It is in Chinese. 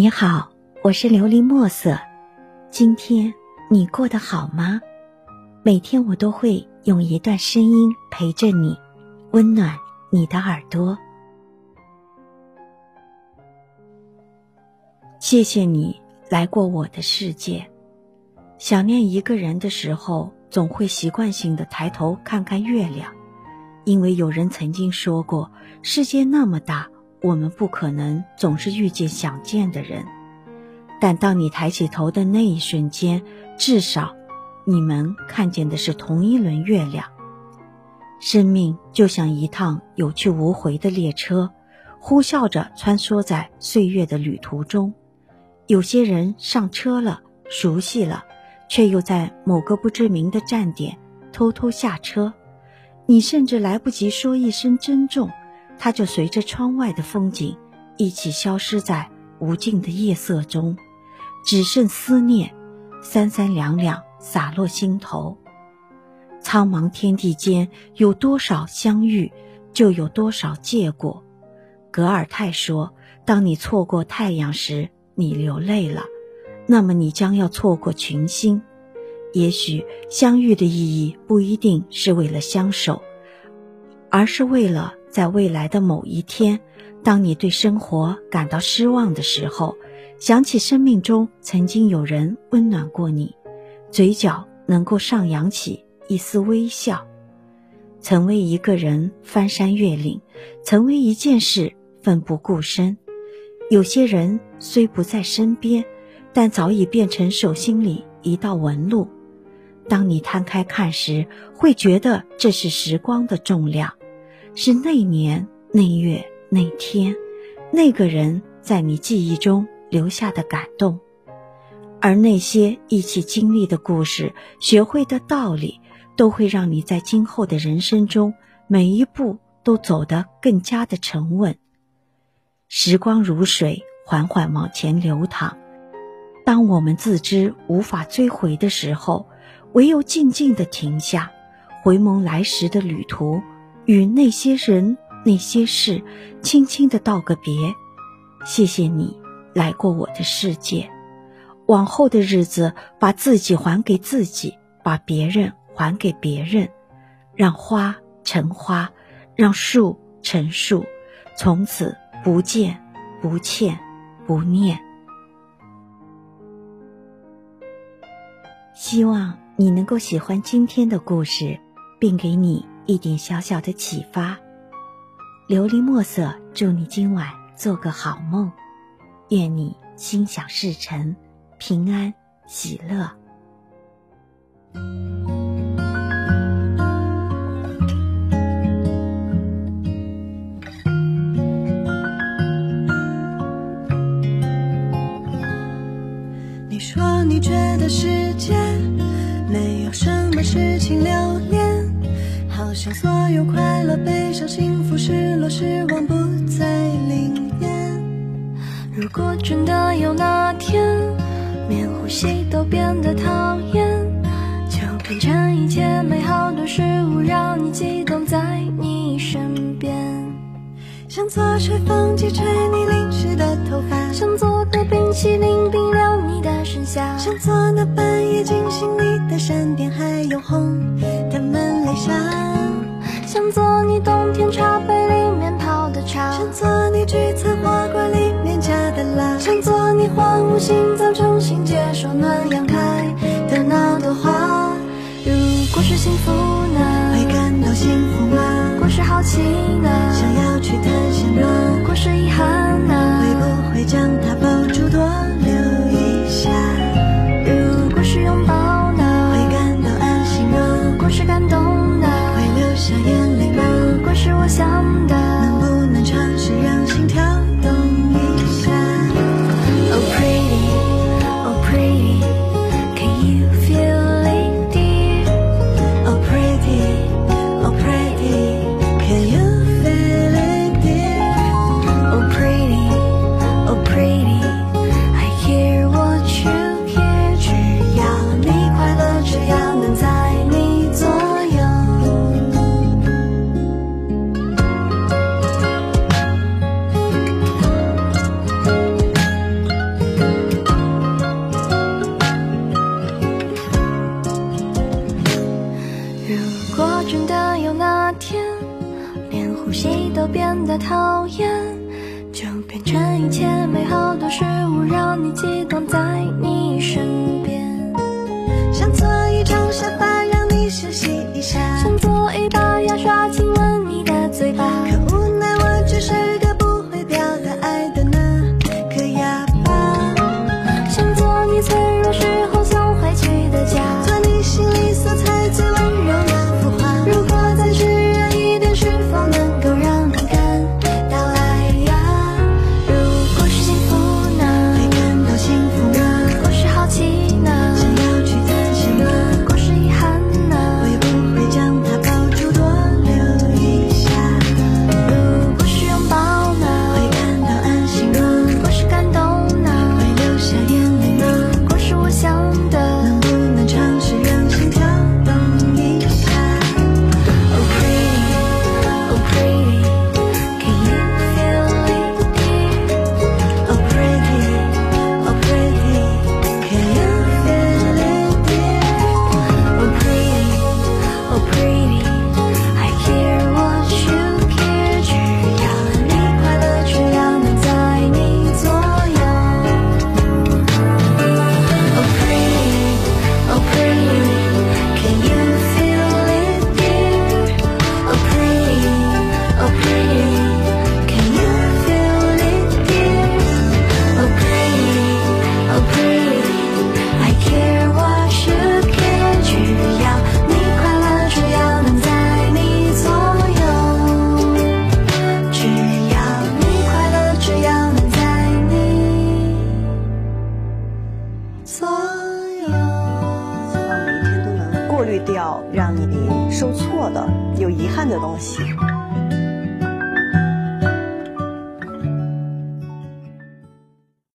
你好，我是琉璃墨色。今天你过得好吗？每天我都会用一段声音陪着你，温暖你的耳朵。谢谢你来过我的世界。想念一个人的时候，总会习惯性的抬头看看月亮，因为有人曾经说过，世界那么大。我们不可能总是遇见想见的人，但当你抬起头的那一瞬间，至少你们看见的是同一轮月亮。生命就像一趟有去无回的列车，呼啸着穿梭在岁月的旅途中。有些人上车了，熟悉了，却又在某个不知名的站点偷偷下车，你甚至来不及说一声珍重。他就随着窗外的风景一起消失在无尽的夜色中，只剩思念，三三两两洒落心头。苍茫天地间，有多少相遇，就有多少结果。格尔泰说：“当你错过太阳时，你流泪了，那么你将要错过群星。也许相遇的意义不一定是为了相守，而是为了……”在未来的某一天，当你对生活感到失望的时候，想起生命中曾经有人温暖过你，嘴角能够上扬起一丝微笑。曾为一个人翻山越岭，曾为一件事奋不顾身。有些人虽不在身边，但早已变成手心里一道纹路。当你摊开看时，会觉得这是时光的重量。是那年那月那天，那个人在你记忆中留下的感动，而那些一起经历的故事、学会的道理，都会让你在今后的人生中每一步都走得更加的沉稳。时光如水，缓缓往前流淌。当我们自知无法追回的时候，唯有静静的停下，回眸来时的旅途。与那些人、那些事，轻轻的道个别。谢谢你来过我的世界。往后的日子，把自己还给自己，把别人还给别人，让花成花，让树成树，从此不见、不欠、不念。希望你能够喜欢今天的故事，并给你。一点小小的启发，琉璃墨色，祝你今晚做个好梦，愿你心想事成，平安喜乐。你说你觉得世界没有什么事情留恋。好像所有快乐、悲伤、幸福、失落、失望不再灵验。如果真的有那天，连呼吸都变得讨厌，就变成一切美好的事物，让你激动在你身边。想做吹风机，吹你淋湿的头发；想做个冰淇淋，冰凉你的身下；想做那半夜惊醒你的闪电，还有红的门铃响。想做你冬天茶杯里面泡的茶，想做你橘子花罐里面加的辣，想做你荒芜心脏重新接受暖阳开的那朵花。如果是幸福呢？会感到幸福吗？如果是好奇呢？想要去探险吗？如果是遗憾的讨厌就变成一切美好的事物让你激动在你身边。想做一场小白希望每一天都能过滤掉让你受挫的、有遗憾的东西。